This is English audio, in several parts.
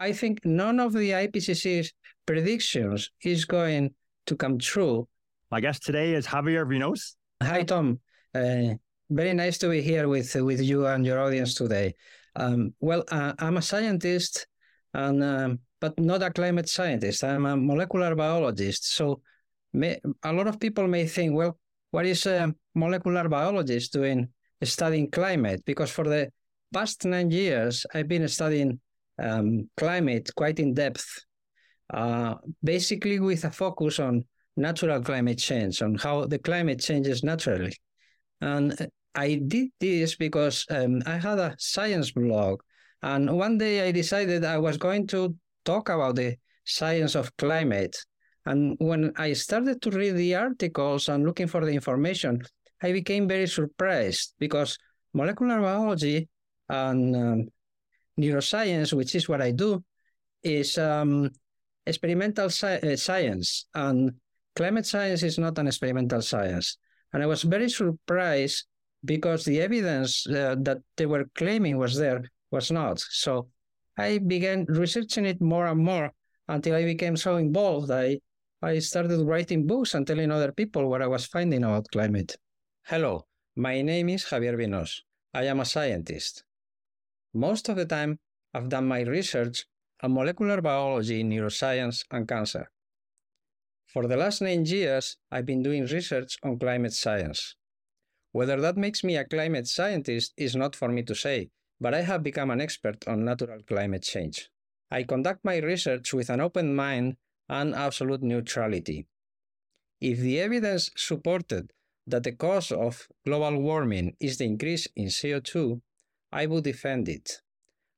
I think none of the IPCC's predictions is going to come true. My guest today is Javier Vinós. Hi, Tom. Uh, very nice to be here with with you and your audience today. Um, well, uh, I'm a scientist, and um, but not a climate scientist. I'm a molecular biologist. So, may, a lot of people may think, well, what is a molecular biologist doing studying climate? Because for the past nine years, I've been studying um, climate quite in depth, uh, basically with a focus on natural climate change, on how the climate changes naturally. And I did this because um, I had a science blog. And one day I decided I was going to talk about the science of climate. And when I started to read the articles and looking for the information, I became very surprised because molecular biology and um, neuroscience, which is what I do, is um, experimental sci- uh, science. And climate science is not an experimental science. And I was very surprised because the evidence uh, that they were claiming was there was not. So I began researching it more and more until I became so involved. I, I started writing books and telling other people what I was finding about climate. Hello, my name is Javier Vinós. I am a scientist. Most of the time, I've done my research on molecular biology, neuroscience, and cancer. For the last nine years, I've been doing research on climate science. Whether that makes me a climate scientist is not for me to say, but I have become an expert on natural climate change. I conduct my research with an open mind and absolute neutrality. If the evidence supported that the cause of global warming is the increase in CO2, I would defend it.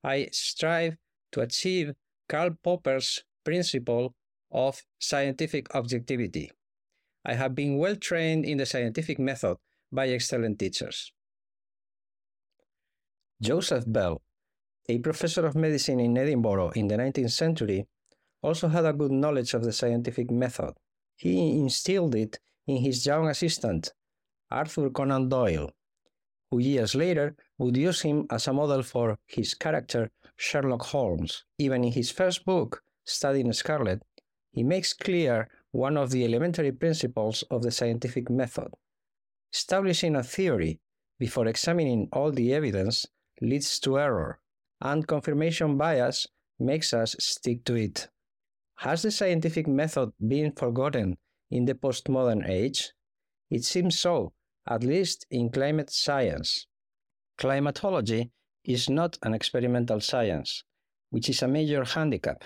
I strive to achieve Karl Popper's principle of scientific objectivity. I have been well trained in the scientific method by excellent teachers. Joseph Bell, a professor of medicine in Edinburgh in the 19th century, also had a good knowledge of the scientific method. He instilled it in his young assistant, Arthur Conan Doyle, who years later would use him as a model for his character Sherlock Holmes. Even in his first book, Study in Scarlet, he makes clear one of the elementary principles of the scientific method. Establishing a theory before examining all the evidence leads to error, and confirmation bias makes us stick to it. Has the scientific method been forgotten in the postmodern age? It seems so, at least in climate science. Climatology is not an experimental science, which is a major handicap.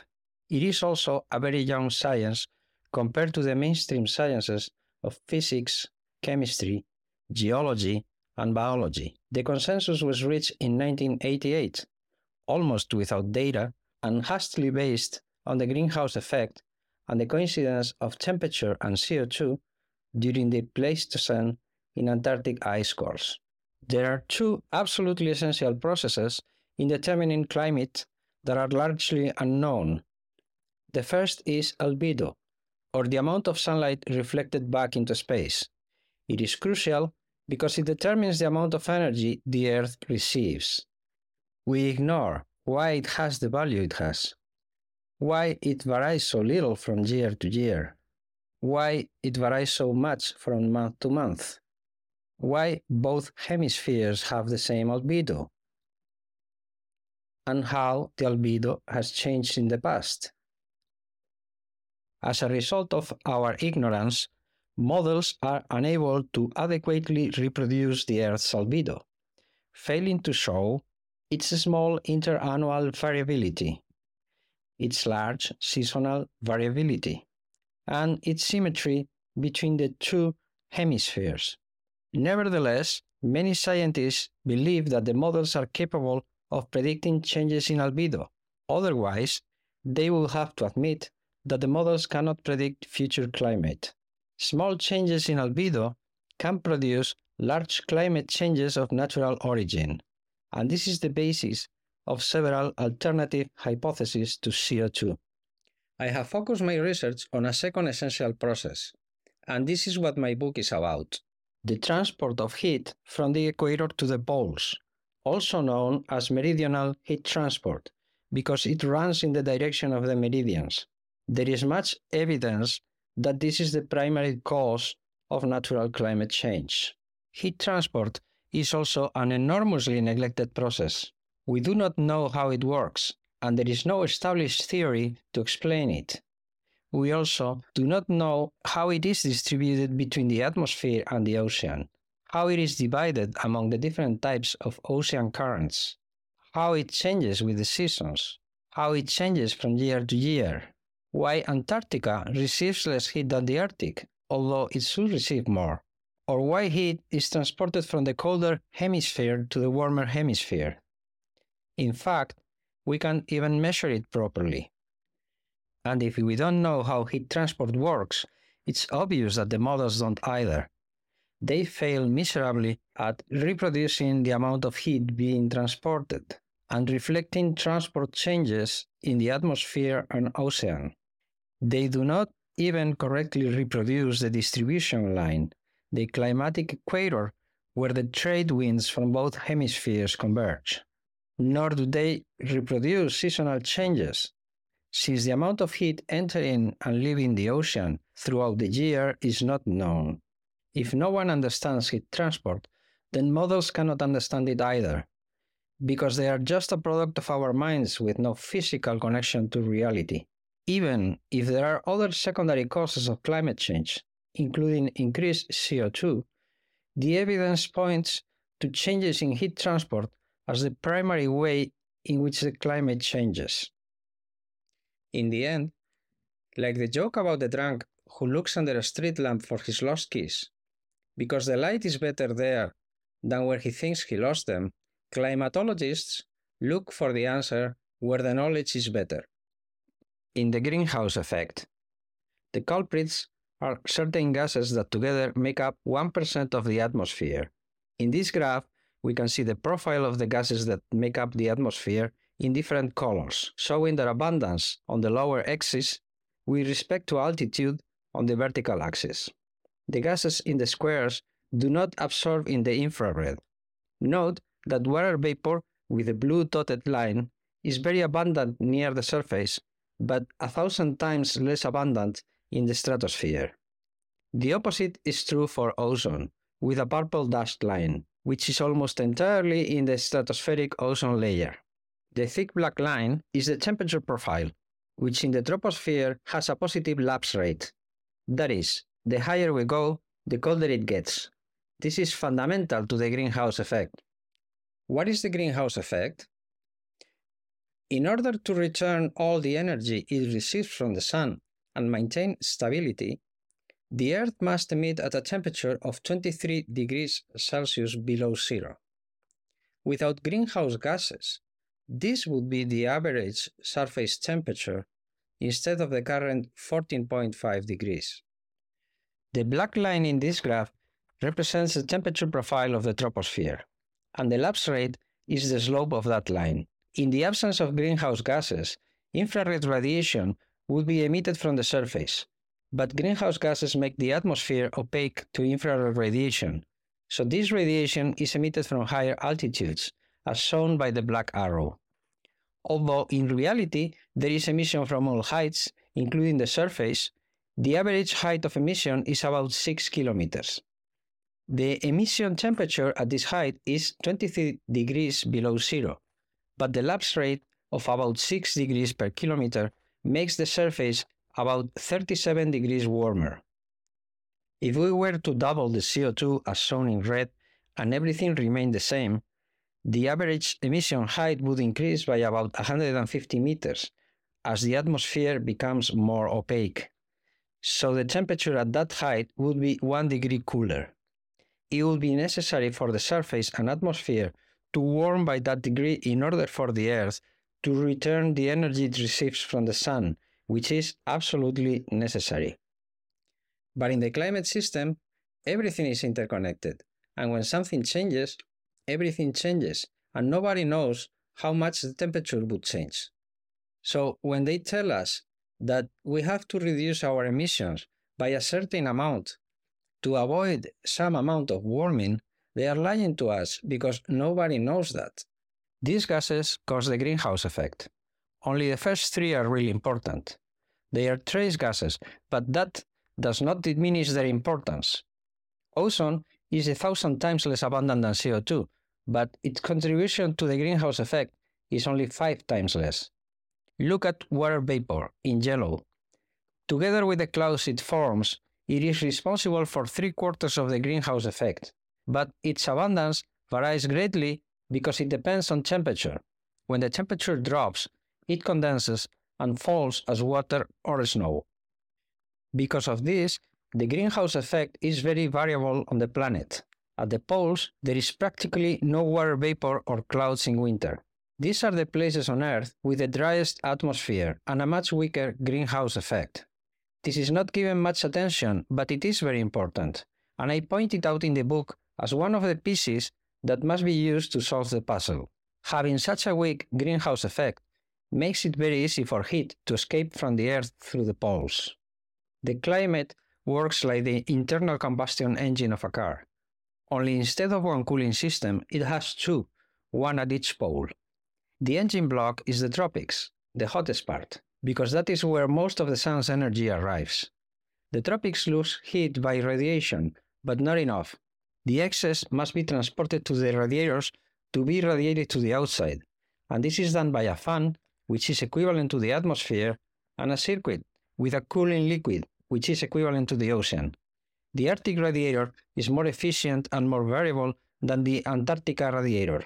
It is also a very young science compared to the mainstream sciences of physics, chemistry, geology, and biology. The consensus was reached in 1988, almost without data and hastily based on the greenhouse effect and the coincidence of temperature and CO2 during the Pleistocene in Antarctic ice cores. There are two absolutely essential processes in determining climate that are largely unknown. The first is albedo, or the amount of sunlight reflected back into space. It is crucial because it determines the amount of energy the Earth receives. We ignore why it has the value it has, why it varies so little from year to year, why it varies so much from month to month, why both hemispheres have the same albedo, and how the albedo has changed in the past. As a result of our ignorance, models are unable to adequately reproduce the Earth's albedo, failing to show its small interannual variability, its large seasonal variability, and its symmetry between the two hemispheres. Nevertheless, many scientists believe that the models are capable of predicting changes in albedo. Otherwise, they will have to admit that the models cannot predict future climate. Small changes in albedo can produce large climate changes of natural origin, and this is the basis of several alternative hypotheses to CO2. I have focused my research on a second essential process, and this is what my book is about the transport of heat from the equator to the poles, also known as meridional heat transport, because it runs in the direction of the meridians. There is much evidence that this is the primary cause of natural climate change. Heat transport is also an enormously neglected process. We do not know how it works, and there is no established theory to explain it. We also do not know how it is distributed between the atmosphere and the ocean, how it is divided among the different types of ocean currents, how it changes with the seasons, how it changes from year to year, why Antarctica receives less heat than the Arctic, although it should receive more, or why heat is transported from the colder hemisphere to the warmer hemisphere. In fact, we can't even measure it properly. And if we don't know how heat transport works, it's obvious that the models don't either. They fail miserably at reproducing the amount of heat being transported and reflecting transport changes in the atmosphere and ocean. They do not even correctly reproduce the distribution line, the climatic equator, where the trade winds from both hemispheres converge. Nor do they reproduce seasonal changes, since the amount of heat entering and leaving the ocean throughout the year is not known. If no one understands heat transport, then models cannot understand it either, because they are just a product of our minds with no physical connection to reality even if there are other secondary causes of climate change, including increased CO2, the evidence points to changes in heat transport as the primary way in which the climate changes. In the end, like the joke about the drunk who looks under a street lamp for his lost keys, because the light is better there than where he thinks he lost them, climatologists look for the answer where the knowledge is better in the greenhouse effect. The culprits are certain gases that together make up 1% of the atmosphere. In this graph, we can see the profile of the gases that make up the atmosphere in different colors, showing their abundance on the lower axis with respect to altitude on the vertical axis. The gases in the squares do not absorb in the infrared. Note that water vapor with the blue dotted line is very abundant near the surface but a thousand times less abundant in the stratosphere. The opposite is true for ozone, with a purple dashed line, which is almost entirely in the stratospheric ozone layer. The thick black line is the temperature profile, which in the troposphere has a positive lapse rate. That is, the higher we go, the colder it gets. This is fundamental to the greenhouse effect. What is the greenhouse effect? In order to return all the energy it receives from the sun and maintain stability, the Earth must emit at a temperature of 23 degrees Celsius below zero. Without greenhouse gases, this would be the average surface temperature instead of the current 14.5 degrees. The black line in this graph represents the temperature profile of the troposphere, and the lapse rate is the slope of that line. In the absence of greenhouse gases, infrared radiation would be emitted from the surface, but greenhouse gases make the atmosphere opaque to infrared radiation, so this radiation is emitted from higher altitudes, as shown by the black arrow. Although in reality there is emission from all heights, including the surface, the average height of emission is about 6 kilometers. The emission temperature at this height is 23 degrees below zero, but the lapse rate of about 6 degrees per kilometer makes the surface about 37 degrees warmer. If we were to double the CO2 as shown in red and everything remained the same, the average emission height would increase by about 150 meters as the atmosphere becomes more opaque. So the temperature at that height would be 1 degree cooler. It would be necessary for the surface and atmosphere to warm by that degree in order for the Earth to return the energy it receives from the Sun, which is absolutely necessary. But in the climate system, everything is interconnected, and when something changes, everything changes, and nobody knows how much the temperature would change. So when they tell us that we have to reduce our emissions by a certain amount to avoid some amount of warming, they are lying to us because nobody knows that. These gases cause the greenhouse effect. Only the first three are really important. They are trace gases, but that does not diminish their importance. Ozone is a thousand times less abundant than CO2, but its contribution to the greenhouse effect is only five times less. Look at water vapor in yellow. Together with the clouds it forms, it is responsible for three quarters of the greenhouse effect, but its abundance varies greatly because it depends on temperature. When the temperature drops, it condenses and falls as water or snow. Because of this, the greenhouse effect is very variable on the planet. At the poles, there is practically no water vapor or clouds in winter. These are the places on Earth with the driest atmosphere and a much weaker greenhouse effect. This is not given much attention, but it is very important, and I point it out in the book as one of the pieces that must be used to solve the puzzle. Having such a weak greenhouse effect makes it very easy for heat to escape from the Earth through the poles. The climate works like the internal combustion engine of a car, only instead of one cooling system, it has two, one at each pole. The engine block is the tropics, the hottest part, because that is where most of the sun's energy arrives. The tropics lose heat by radiation, but not enough. The excess must be transported to the radiators to be radiated to the outside, and this is done by a fan, which is equivalent to the atmosphere, and a circuit with a cooling liquid, which is equivalent to the ocean. The Arctic radiator is more efficient and more variable than the Antarctica radiator.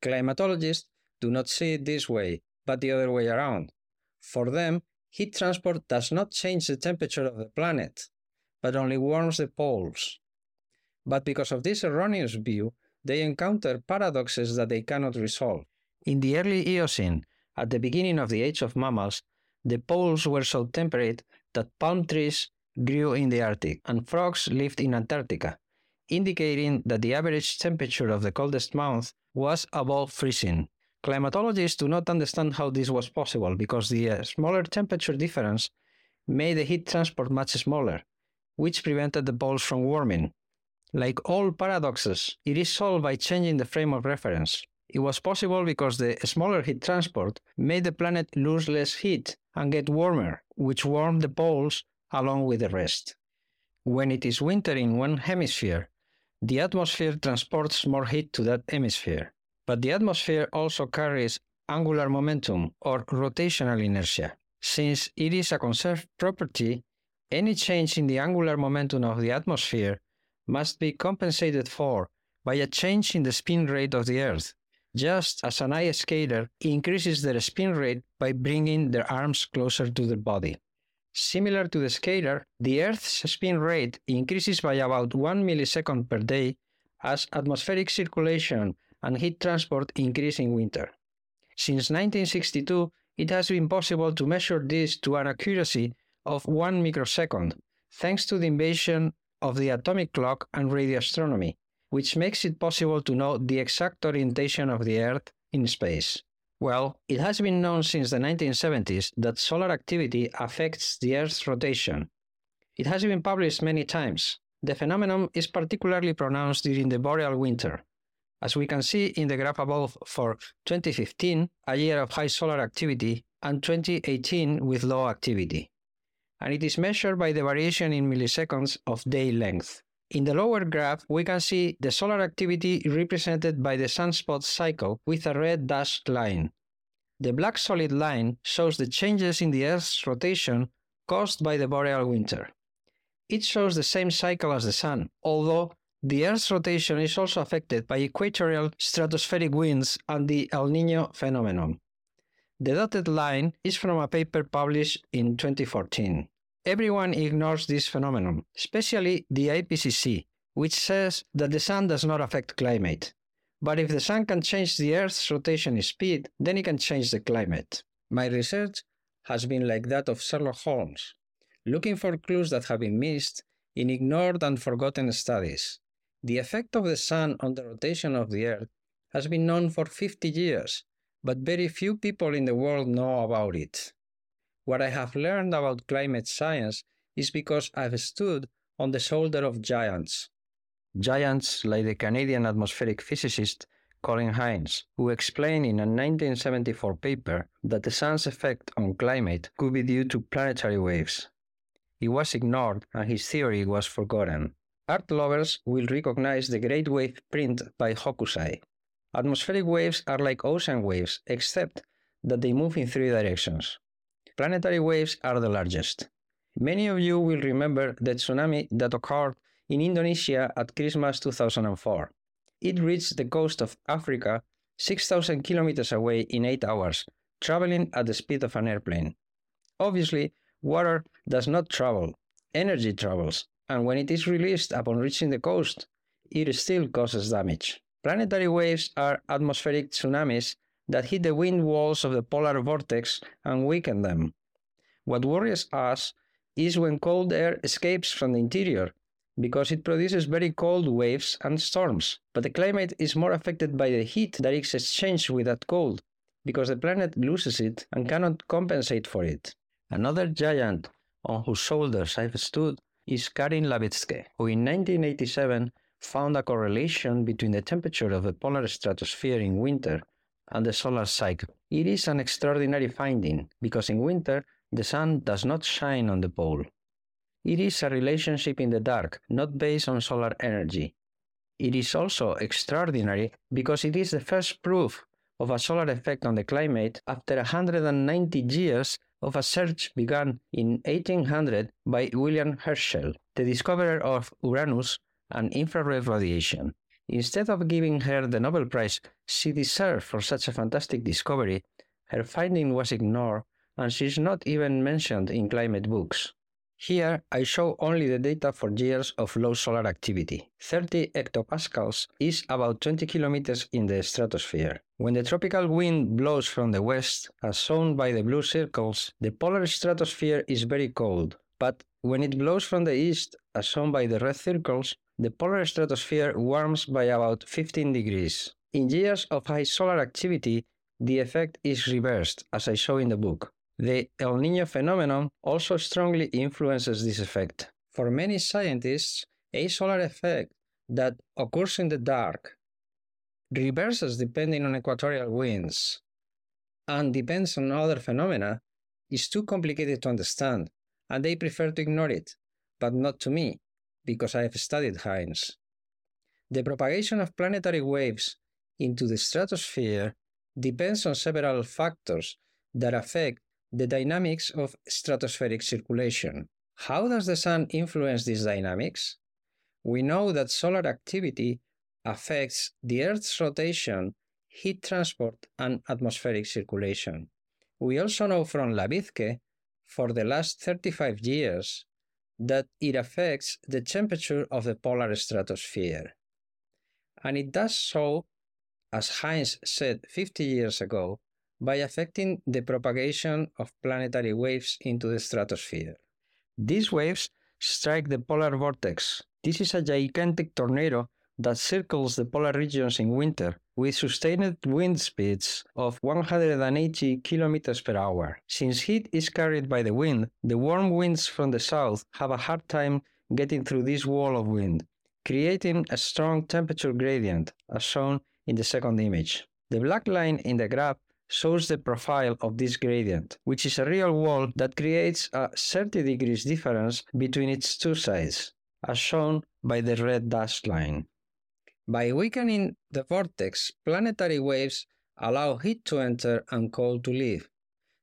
Climatologists do not see it this way, but the other way around. For them, heat transport does not change the temperature of the planet, but only warms the poles. But because of this erroneous view, they encounter paradoxes that they cannot resolve. In the early Eocene, at the beginning of the age of mammals, the poles were so temperate that palm trees grew in the Arctic and frogs lived in Antarctica, indicating that the average temperature of the coldest month was above freezing. Climatologists do not understand how this was possible because the uh, smaller temperature difference made the heat transport much smaller, which prevented the poles from warming. Like all paradoxes, it is solved by changing the frame of reference. It was possible because the smaller heat transport made the planet lose less heat and get warmer, which warmed the poles along with the rest. When it is winter in one hemisphere, the atmosphere transports more heat to that hemisphere. But the atmosphere also carries angular momentum or rotational inertia. Since it is a conserved property, any change in the angular momentum of the atmosphere must be compensated for by a change in the spin rate of the Earth, just as an ice skater increases their spin rate by bringing their arms closer to their body. Similar to the scalar, the Earth's spin rate increases by about 1 millisecond per day as atmospheric circulation and heat transport increase in winter. Since 1962, it has been possible to measure this to an accuracy of 1 microsecond, thanks to the invention of the atomic clock and radio astronomy, which makes it possible to know the exact orientation of the Earth in space. Well, it has been known since the 1970s that solar activity affects the Earth's rotation. It has been published many times. The phenomenon is particularly pronounced during the boreal winter. As we can see in the graph above for 2015, a year of high solar activity, and 2018 with low activity. And it is measured by the variation in milliseconds of day length. In the lower graph, we can see the solar activity represented by the sunspot cycle with a red dashed line. The black solid line shows the changes in the Earth's rotation caused by the boreal winter. It shows the same cycle as the Sun, although the Earth's rotation is also affected by equatorial stratospheric winds and the El Nino phenomenon. The dotted line is from a paper published in 2014. Everyone ignores this phenomenon, especially the IPCC, which says that the sun does not affect climate. But if the sun can change the Earth's rotation speed, then it can change the climate. My research has been like that of Sherlock Holmes, looking for clues that have been missed in ignored and forgotten studies. The effect of the sun on the rotation of the Earth has been known for 50 years, but very few people in the world know about it. What I have learned about climate science is because I've stood on the shoulder of giants. Giants like the Canadian atmospheric physicist Colin Hines, who explained in a 1974 paper that the sun's effect on climate could be due to planetary waves. It was ignored and his theory was forgotten. Art lovers will recognize the great wave print by Hokusai. Atmospheric waves are like ocean waves, except that they move in three directions. Planetary waves are the largest. Many of you will remember the tsunami that occurred in Indonesia at Christmas 2004. It reached the coast of Africa 6,000 kilometers away in 8 hours, traveling at the speed of an airplane. Obviously, water does not travel, energy travels, and when it is released upon reaching the coast, it still causes damage. Planetary waves are atmospheric tsunamis that hit the wind walls of the polar vortex and weaken them. What worries us is when cold air escapes from the interior because it produces very cold waves and storms. But the climate is more affected by the heat that is exchanged with that cold because the planet loses it and cannot compensate for it. Another giant on whose shoulders I've stood is Karin Labitzke, who in 1987 found a correlation between the temperature of the polar stratosphere in winter and the solar cycle. It is an extraordinary finding because in winter the sun does not shine on the pole. It is a relationship in the dark, not based on solar energy. It is also extraordinary because it is the first proof of a solar effect on the climate after 190 years of a search begun in 1800 by William Herschel, the discoverer of Uranus and infrared radiation. Instead of giving her the Nobel Prize she deserved for such a fantastic discovery, her finding was ignored and she is not even mentioned in climate books. Here, I show only the data for years of low solar activity. 30 hectopascals is about 20 kilometers in the stratosphere. When the tropical wind blows from the west, as shown by the blue circles, the polar stratosphere is very cold. But when it blows from the east, as shown by the red circles, the polar stratosphere warms by about 15 degrees. In years of high solar activity, the effect is reversed, as I show in the book. The El Nino phenomenon also strongly influences this effect. For many scientists, a solar effect that occurs in the dark reverses depending on equatorial winds and depends on other phenomena is too complicated to understand, and they prefer to ignore it, but not to me, because I have studied Hines. The propagation of planetary waves into the stratosphere depends on several factors that affect the dynamics of stratospheric circulation. How does the sun influence these dynamics? We know that solar activity affects the Earth's rotation, heat transport, and atmospheric circulation. We also know from Labitzke for the last 35 years that it affects the temperature of the polar stratosphere. And it does so, as Hines said 50 years ago, by affecting the propagation of planetary waves into the stratosphere. These waves strike the polar vortex. This is a gigantic tornado that circles the polar regions in winter with sustained wind speeds of 180 kilometers per hour. Since heat is carried by the wind, the warm winds from the south have a hard time getting through this wall of wind, creating a strong temperature gradient, as shown in the second image. The black line in the graph shows the profile of this gradient, which is a real wall that creates a 30 degrees difference between its two sides, as shown by the red dashed line. By weakening the vortex, planetary waves allow heat to enter and cold to leave.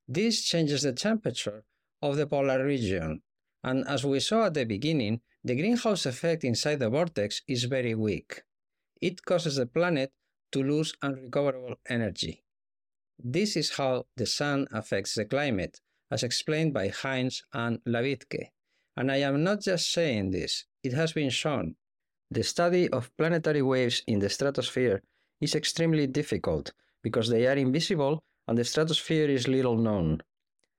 This changes the temperature of the polar region, and as we saw at the beginning, the greenhouse effect inside the vortex is very weak. It causes the planet to lose unrecoverable energy. This is how the sun affects the climate, as explained by Hines and Labitzke. And I am not just saying this, it has been shown. The study of planetary waves in the stratosphere is extremely difficult because they are invisible and the stratosphere is little known.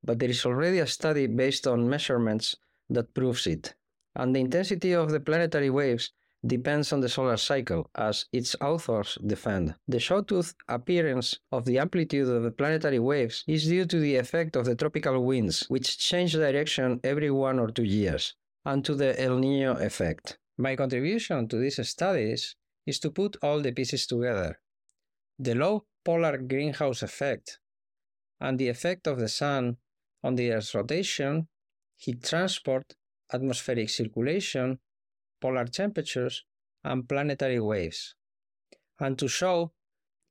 But there is already a study based on measurements that proves it. And the intensity of the planetary waves depends on the solar cycle, as its authors defend. The sawtooth appearance of the amplitude of the planetary waves is due to the effect of the tropical winds, which change direction every one or two years, and to the El Nino effect. My contribution to these studies is to put all the pieces together. the low polar greenhouse effect, and the effect of the sun on the Earth's rotation, heat transport, atmospheric circulation, polar temperatures, and planetary waves. And to show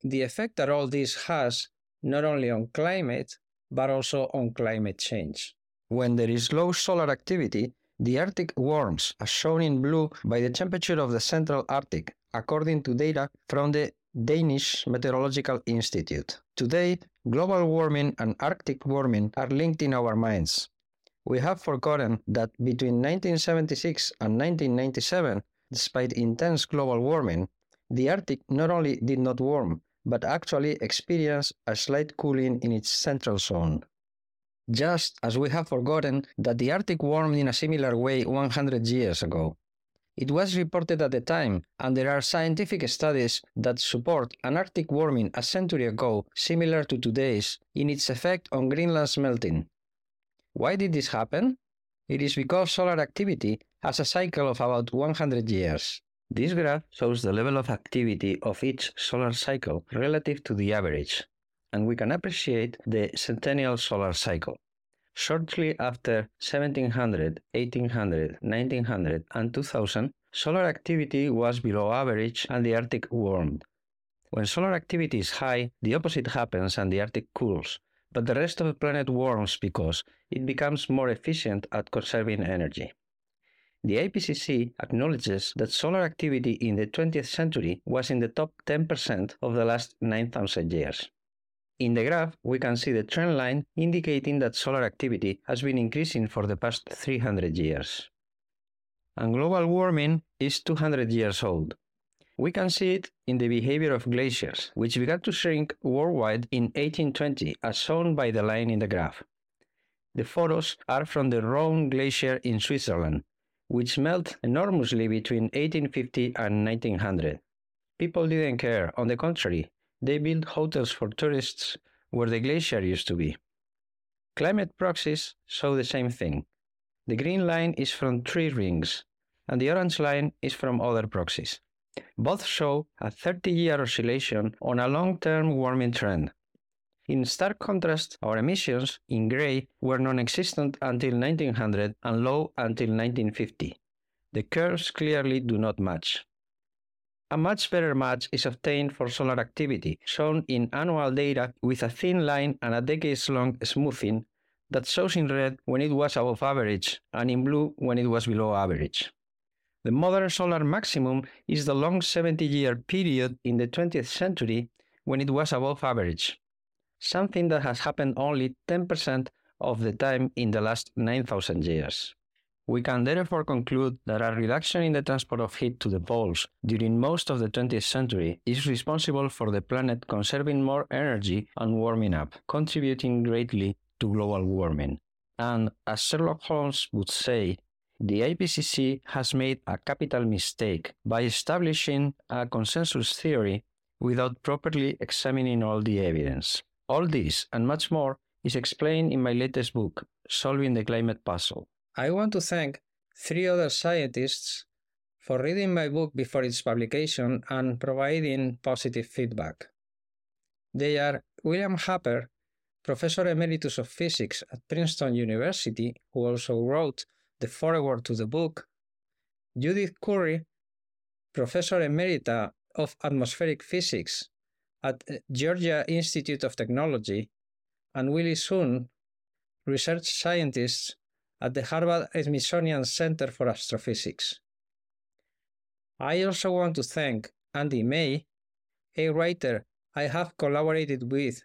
the effect that all this has not only on climate, but also on climate change. When there is low solar activity, the Arctic warms, as shown in blue by the temperature of the central Arctic, according to data from the Danish Meteorological Institute. Today, global warming and Arctic warming are linked in our minds. We have forgotten that between 1976 and 1997, despite intense global warming, the Arctic not only did not warm, but actually experienced a slight cooling in its central zone. Just as we have forgotten that the Arctic warmed in a similar way 100 years ago. It was reported at the time, and there are scientific studies that support an Arctic warming a century ago similar to today's in its effect on Greenland's melting. Why did this happen? It is because solar activity has a cycle of about 100 years. This graph shows the level of activity of each solar cycle relative to the average, and we can appreciate the centennial solar cycle. Shortly after 1700, 1800, 1900, and 2000, solar activity was below average and the Arctic warmed. When solar activity is high, the opposite happens and the Arctic cools, but the rest of the planet warms because it becomes more efficient at conserving energy. The IPCC acknowledges that solar activity in the 20th century was in the top 10% of the last 9,000 years. In the graph, we can see the trend line indicating that solar activity has been increasing for the past 300 years. And global warming is 200 years old. We can see it in the behavior of glaciers, which began to shrink worldwide in 1820, as shown by the line in the graph. The photos are from the Rhone Glacier in Switzerland, which melted enormously between 1850 and 1900. People didn't care, on the contrary, they built hotels for tourists where the glacier used to be. Climate proxies show the same thing. The green line is from tree rings, and the orange line is from other proxies. Both show a 30 year oscillation on a long term warming trend. In stark contrast, our emissions, in grey, were non existent until 1900 and low until 1950. The curves clearly do not match. A much better match is obtained for solar activity, shown in annual data with a thin line and a decades long smoothing that shows in red when it was above average and in blue when it was below average. The modern solar maximum is the long 70 year period in the 20th century when it was above average, something that has happened only 10% of the time in the last 9,000 years. We can therefore conclude that a reduction in the transport of heat to the poles during most of the 20th century is responsible for the planet conserving more energy and warming up, contributing greatly to global warming. And as Sherlock Holmes would say, the IPCC has made a capital mistake by establishing a consensus theory without properly examining all the evidence. All this and much more is explained in my latest book, Solving the Climate Puzzle. I want to thank three other scientists for reading my book before its publication and providing positive feedback. They are William Happer, Professor Emeritus of Physics at Princeton University, who also wrote the foreword to the book, Judith Curry, Professor Emerita of Atmospheric Physics at eh, Georgia Institute of Technology, and Willie Soon, research scientist at the Harvard Smithsonian Center for Astrophysics. I also want to thank Andy May, a writer I have collaborated with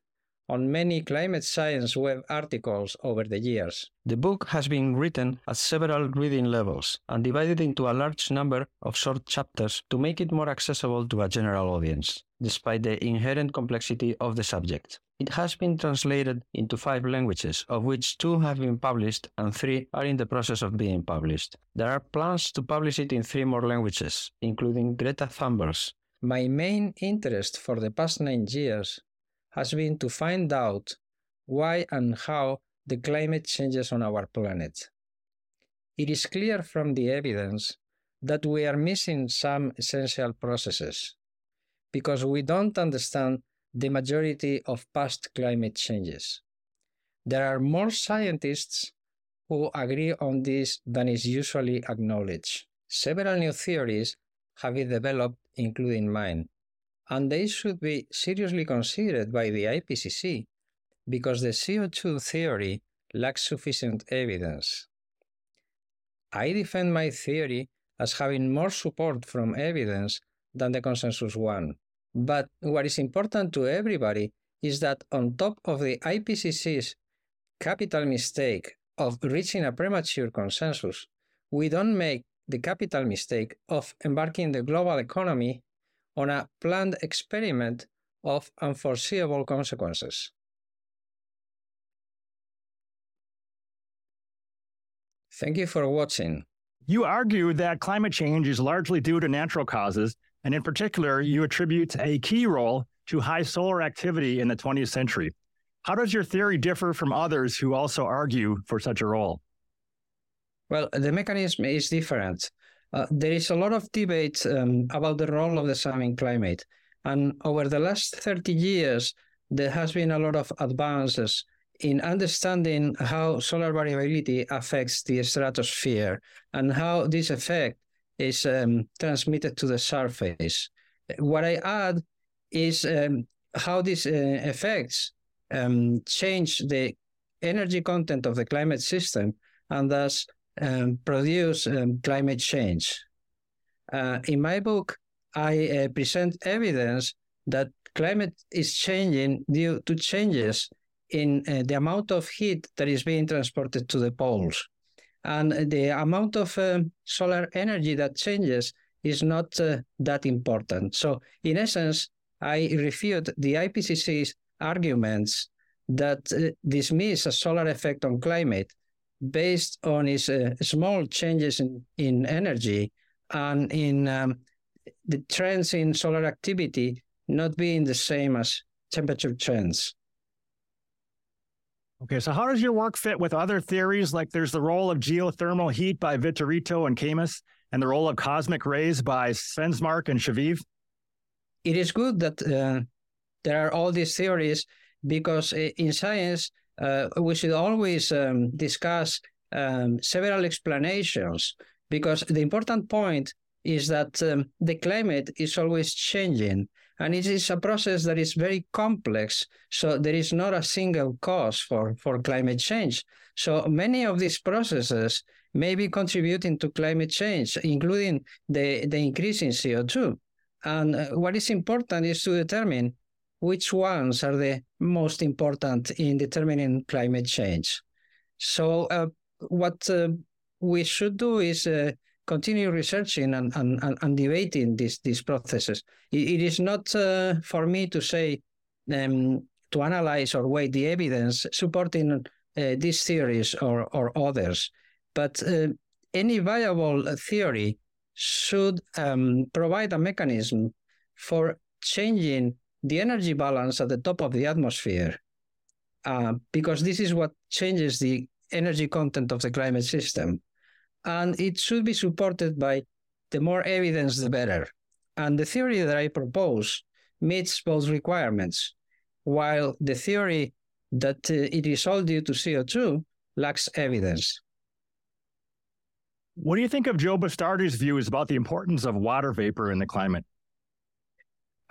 on many climate science web articles over the years. The book has been written at several reading levels and divided into a large number of short chapters to make it more accessible to a general audience, despite the inherent complexity of the subject. It has been translated into five languages, of which two have been published and three are in the process of being published. There are plans to publish it in three more languages, including Greta Thunberg's. My main interest for the past nine years has been to find out why and how the climate changes on our planet. It is clear from the evidence that we are missing some essential processes because we don't understand the majority of past climate changes. There are more scientists who agree on this than is usually acknowledged. Several new theories have been developed, including mine, and they should be seriously considered by the IPCC because the CO2 theory lacks sufficient evidence. I defend my theory as having more support from evidence than the consensus one. But what is important to everybody is that on top of the IPCC's capital mistake of reaching a premature consensus, we don't make the capital mistake of embarking the global economy on a planned experiment of unforeseeable consequences. Thank you for watching. You argue that climate change is largely due to natural causes, and in particular, you attribute a key role to high solar activity in the 20th century. How does your theory differ from others who also argue for such a role? Well, the mechanism is different. Uh, there is a lot of debate um, about the role of the sun in climate. And over the last 30 years, there has been a lot of advances in understanding how solar variability affects the stratosphere and how this effect is um, transmitted to the surface. What I add is um, how these uh, effects um, change the energy content of the climate system and thus um, produce um, climate change. Uh, in my book, I uh, present evidence that climate is changing due to changes in uh, the amount of heat that is being transported to the poles. And the amount of um, solar energy that changes is not uh, that important. So, in essence, I refute the IPCC's arguments that uh, dismiss a solar effect on climate based on its uh, small changes in, in energy and in um, the trends in solar activity not being the same as temperature trends. Okay, so how does your work fit with other theories? Like there's the role of geothermal heat by Viterito and Kamis, and the role of cosmic rays by Svensmark and Shaviv? It is good that uh, there are all these theories because in science, uh, we should always um, discuss um, several explanations because the important point is that um, the climate is always changing and it is a process that is very complex. So there is not a single cause for, for climate change. So many of these processes may be contributing to climate change, including the, the increase in CO2. And uh, what is important is to determine which ones are the most important in determining climate change. So uh, what uh, we should do is uh, continue researching and, and, and, debating these, these processes. it, it is not uh, for me to say, um, to analyze or weigh the evidence supporting uh, these theories or, or others, but uh, any viable theory should um, provide a mechanism for changing the energy balance at the top of the atmosphere, uh, because this is what changes the energy content of the climate system and it should be supported by the more evidence, the better. And the theory that I propose meets both requirements, while the theory that uh, it is all due to CO2 lacks evidence. What do you think of Joe Bastardi's views about the importance of water vapor in the climate?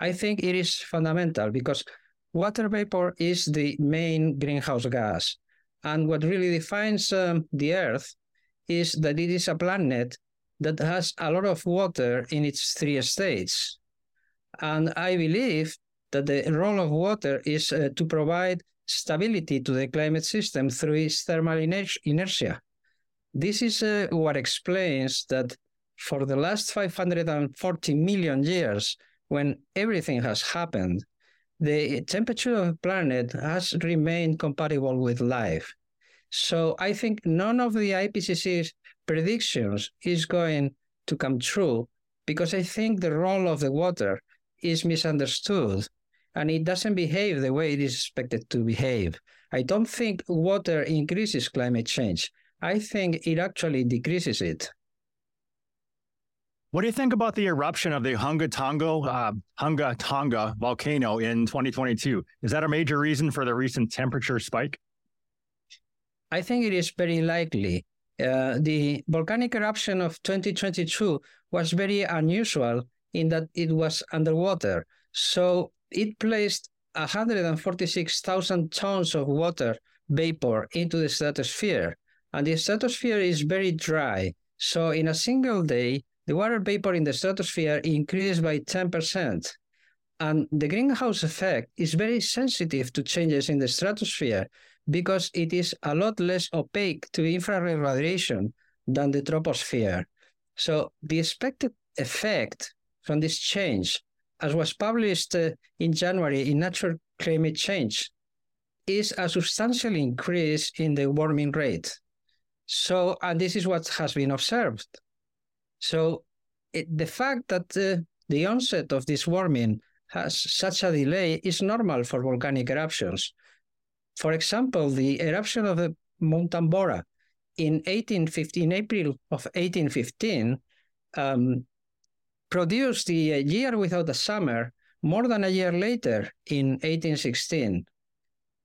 I think it is fundamental because water vapor is the main greenhouse gas. And what really defines um, the Earth is that it is a planet that has a lot of water in its three states. And I believe that the role of water is uh, to provide stability to the climate system through its thermal inertia. This is uh, what explains that for the last 540 million years, when everything has happened, the temperature of the planet has remained compatible with life. So I think none of the IPCC's predictions is going to come true because I think the role of the water is misunderstood and it doesn't behave the way it is expected to behave. I don't think water increases climate change. I think it actually decreases it. What do you think about the eruption of the Hunga Tonga, uh, Hunga Tonga volcano in 2022? Is that a major reason for the recent temperature spike? I think it is very likely. Uh, the volcanic eruption of 2022 was very unusual in that it was underwater. So it placed 146,000 tons of water vapor into the stratosphere. And the stratosphere is very dry. So in a single day, the water vapor in the stratosphere increased by 10%. And the greenhouse effect is very sensitive to changes in the stratosphere because it is a lot less opaque to infrared radiation than the troposphere. So the expected effect from this change, as was published uh, in January in Nature Climate Change, is a substantial increase in the warming rate. So, and this is what has been observed. So it, the fact that uh, the onset of this warming has such a delay is normal for volcanic eruptions. For example, the eruption of the Mount Tambora in 1815, April of 1815, um, produced the year without a summer more than a year later in 1816.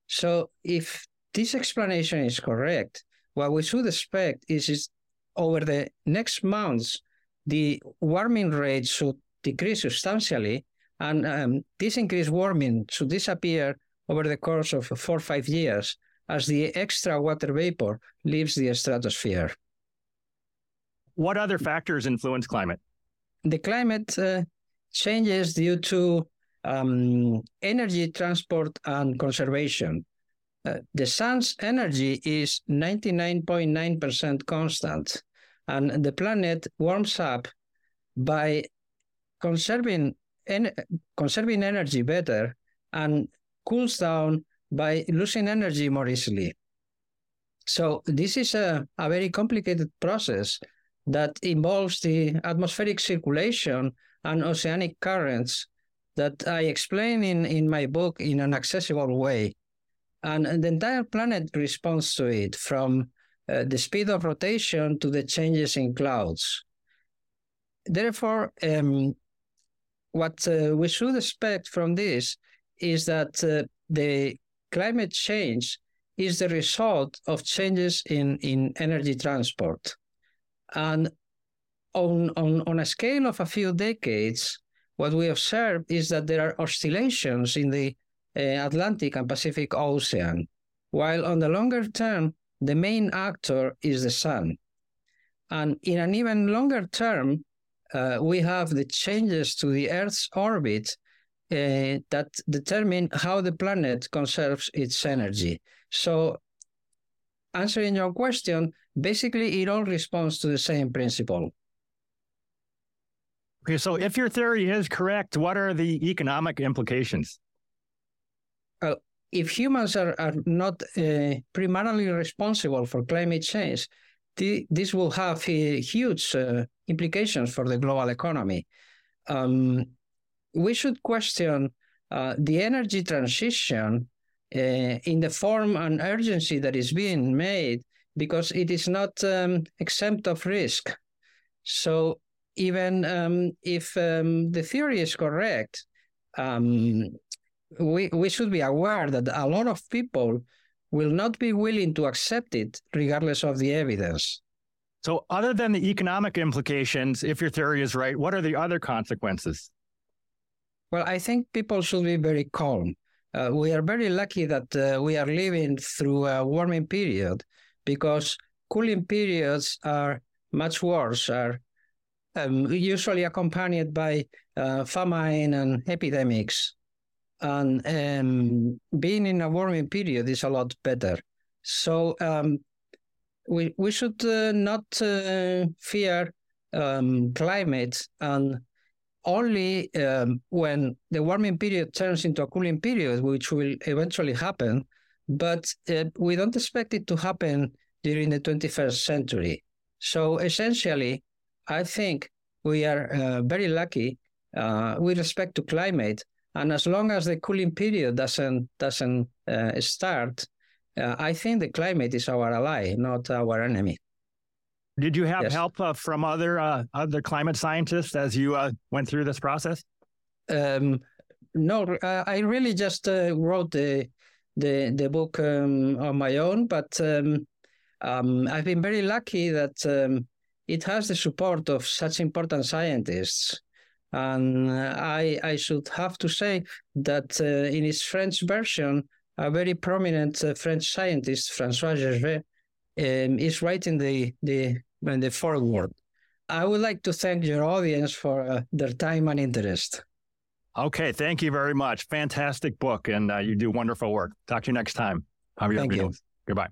So if this explanation is correct, what we should expect is, is over the next months, the warming rate should decrease substantially, and um, this increased warming should disappear over the course of four or five years as the extra water vapor leaves the stratosphere. What other factors influence climate? The climate uh, changes due to um, energy transport and conservation. Uh, the sun's energy is 99.9% constant and the planet warms up by conserving en- conserving energy better and cools down by losing energy more easily. So this is a, a very complicated process that involves the atmospheric circulation and oceanic currents that I explain in, in my book in an accessible way. And, and the entire planet responds to it from uh, the speed of rotation to the changes in clouds. Therefore, um, what uh, we should expect from this is that uh, the climate change is the result of changes in, in energy transport. And on, on, on a scale of a few decades, what we observe is that there are oscillations in the uh, Atlantic and Pacific Ocean, while on the longer term, the main actor is the sun. And in an even longer term, uh, we have the changes to the Earth's orbit uh, that determine how the planet conserves its energy. So, answering your question, basically it all responds to the same principle. Okay, so if your theory is correct, what are the economic implications? If humans are, are not uh, primarily responsible for climate change, the, this will have uh, huge uh, implications for the global economy. Um, we should question uh, the energy transition uh, in the form and urgency that is being made because it is not um, exempt of risk. So even um, if um, the theory is correct, um, we, we should be aware that a lot of people will not be willing to accept it regardless of the evidence. So, other than the economic implications, if your theory is right, what are the other consequences? Well, I think people should be very calm. Uh, we are very lucky that uh, we are living through a warming period because cooling periods are much worse, are um, usually accompanied by uh, famine and epidemics and um, being in a warming period is a lot better. So um, we we should uh, not uh, fear um, climate and only um, when the warming period turns into a cooling period, which will eventually happen, but uh, we don't expect it to happen during the 21st century. So essentially, I think we are uh, very lucky uh, with respect to climate and as long as the cooling period doesn't doesn't uh, start, uh, I think the climate is our ally, not our enemy. Did you have yes. help uh, from other uh, other climate scientists as you uh, went through this process? Um, no, I really just uh, wrote the the the book um, on my own, but um, um, I've been very lucky that um, it has the support of such important scientists. And I I should have to say that uh, in its French version, a very prominent uh, French scientist, François Gervais, um, is writing the the and the forward. I would like to thank your audience for uh, their time and interest. Okay, thank you very much. Fantastic book, and uh, you do wonderful work. Talk to you next time. Have thank you. Goodbye.